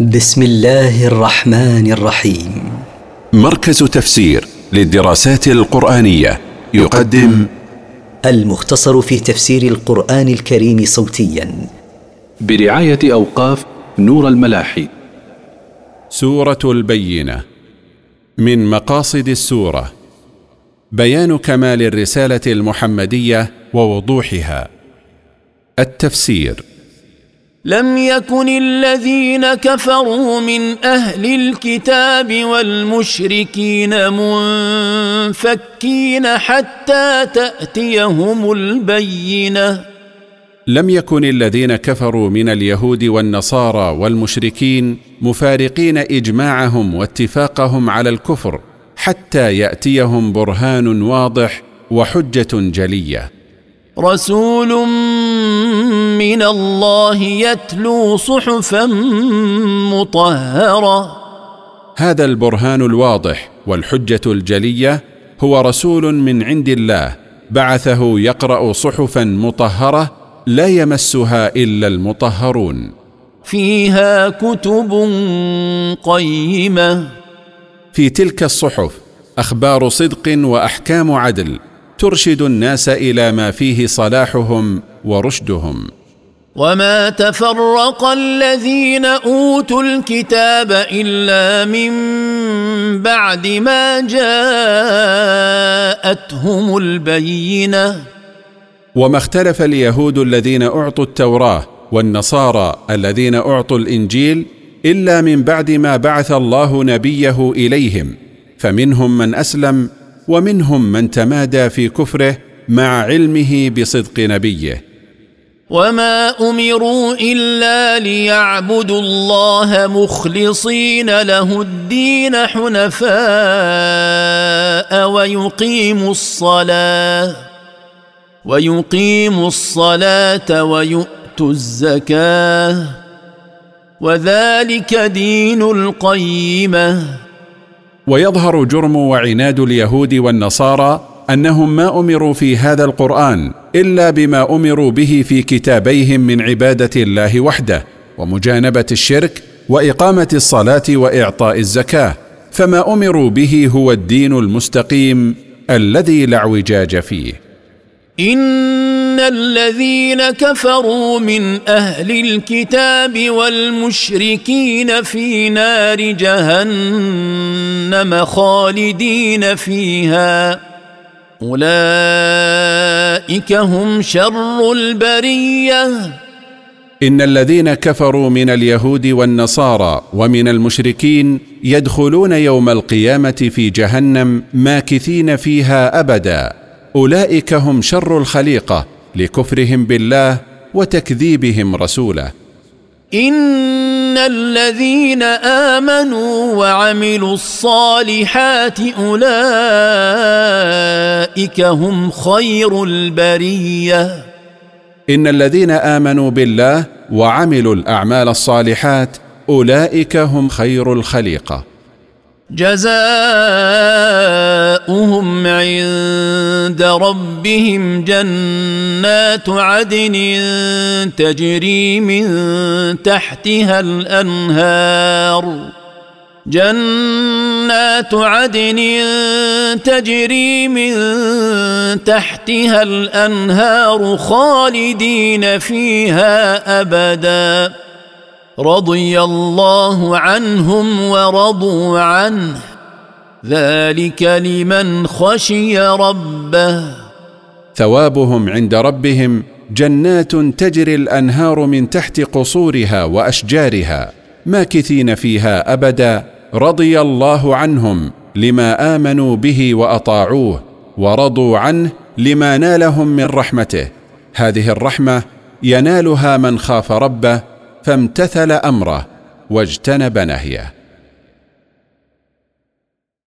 بسم الله الرحمن الرحيم. مركز تفسير للدراسات القرآنية يقدم المختصر في تفسير القرآن الكريم صوتيا. برعاية أوقاف نور الملاحي. سورة البينة. من مقاصد السورة. بيان كمال الرسالة المحمدية ووضوحها. التفسير. لم يكن الذين كفروا من أهل الكتاب والمشركين منفكين حتى تأتيهم البينة. لم يكن الذين كفروا من اليهود والنصارى والمشركين مفارقين إجماعهم واتفاقهم على الكفر حتى يأتيهم برهان واضح وحجة جلية. رسول من الله يتلو صحفا مطهرة. هذا البرهان الواضح والحجة الجلية هو رسول من عند الله بعثه يقرأ صحفا مطهرة لا يمسها إلا المطهرون. فيها كتب قيمة. في تلك الصحف أخبار صدق وأحكام عدل ترشد الناس إلى ما فيه صلاحهم ورشدهم. وما تفرق الذين اوتوا الكتاب الا من بعد ما جاءتهم البينه وما اختلف اليهود الذين اعطوا التوراه والنصارى الذين اعطوا الانجيل الا من بعد ما بعث الله نبيه اليهم فمنهم من اسلم ومنهم من تمادى في كفره مع علمه بصدق نبيه. وما أمروا إلا ليعبدوا الله مخلصين له الدين حنفاء ويقيموا الصلاة ويقيموا الصلاة ويؤتوا الزكاة وذلك دين القيمة. ويظهر جرم وعناد اليهود والنصارى أنهم ما أمروا في هذا القرآن إلا بما أمروا به في كتابيهم من عبادة الله وحده ومجانبة الشرك وإقامة الصلاة وإعطاء الزكاة. فما أمروا به هو الدين المستقيم الذي لا اعوجاج فيه. ان الذين كفروا من أهل الكتاب والمشركين في نار جهنم خالدين فيها اولئك هم شر البريه ان الذين كفروا من اليهود والنصارى ومن المشركين يدخلون يوم القيامه في جهنم ماكثين فيها ابدا اولئك هم شر الخليقه لكفرهم بالله وتكذيبهم رسوله. إن الذين آمنوا وعملوا الصالحات أولئك هم خير البرية. إن الذين آمنوا بالله وعملوا الأعمال الصالحات أولئك هم خير الخليقة. جزاؤهم عند ربهم جنات عدن تجري من تحتها الأنهار. جنات عدن تجري من تحتها الأنهار خالدين فيها أبدا. رضي الله عنهم ورضوا عنه. ذلك لمن خشي ربه. ثوابهم عند ربهم جنات تجري الأنهار من تحت قصورها وأشجارها ماكثين فيها أبدا رضي الله عنهم لما آمنوا به وأطاعوه ورضوا عنه لما نالهم من رحمته. هذه الرحمة ينالها من خاف ربه فامتثل أمره واجتنب نهيه.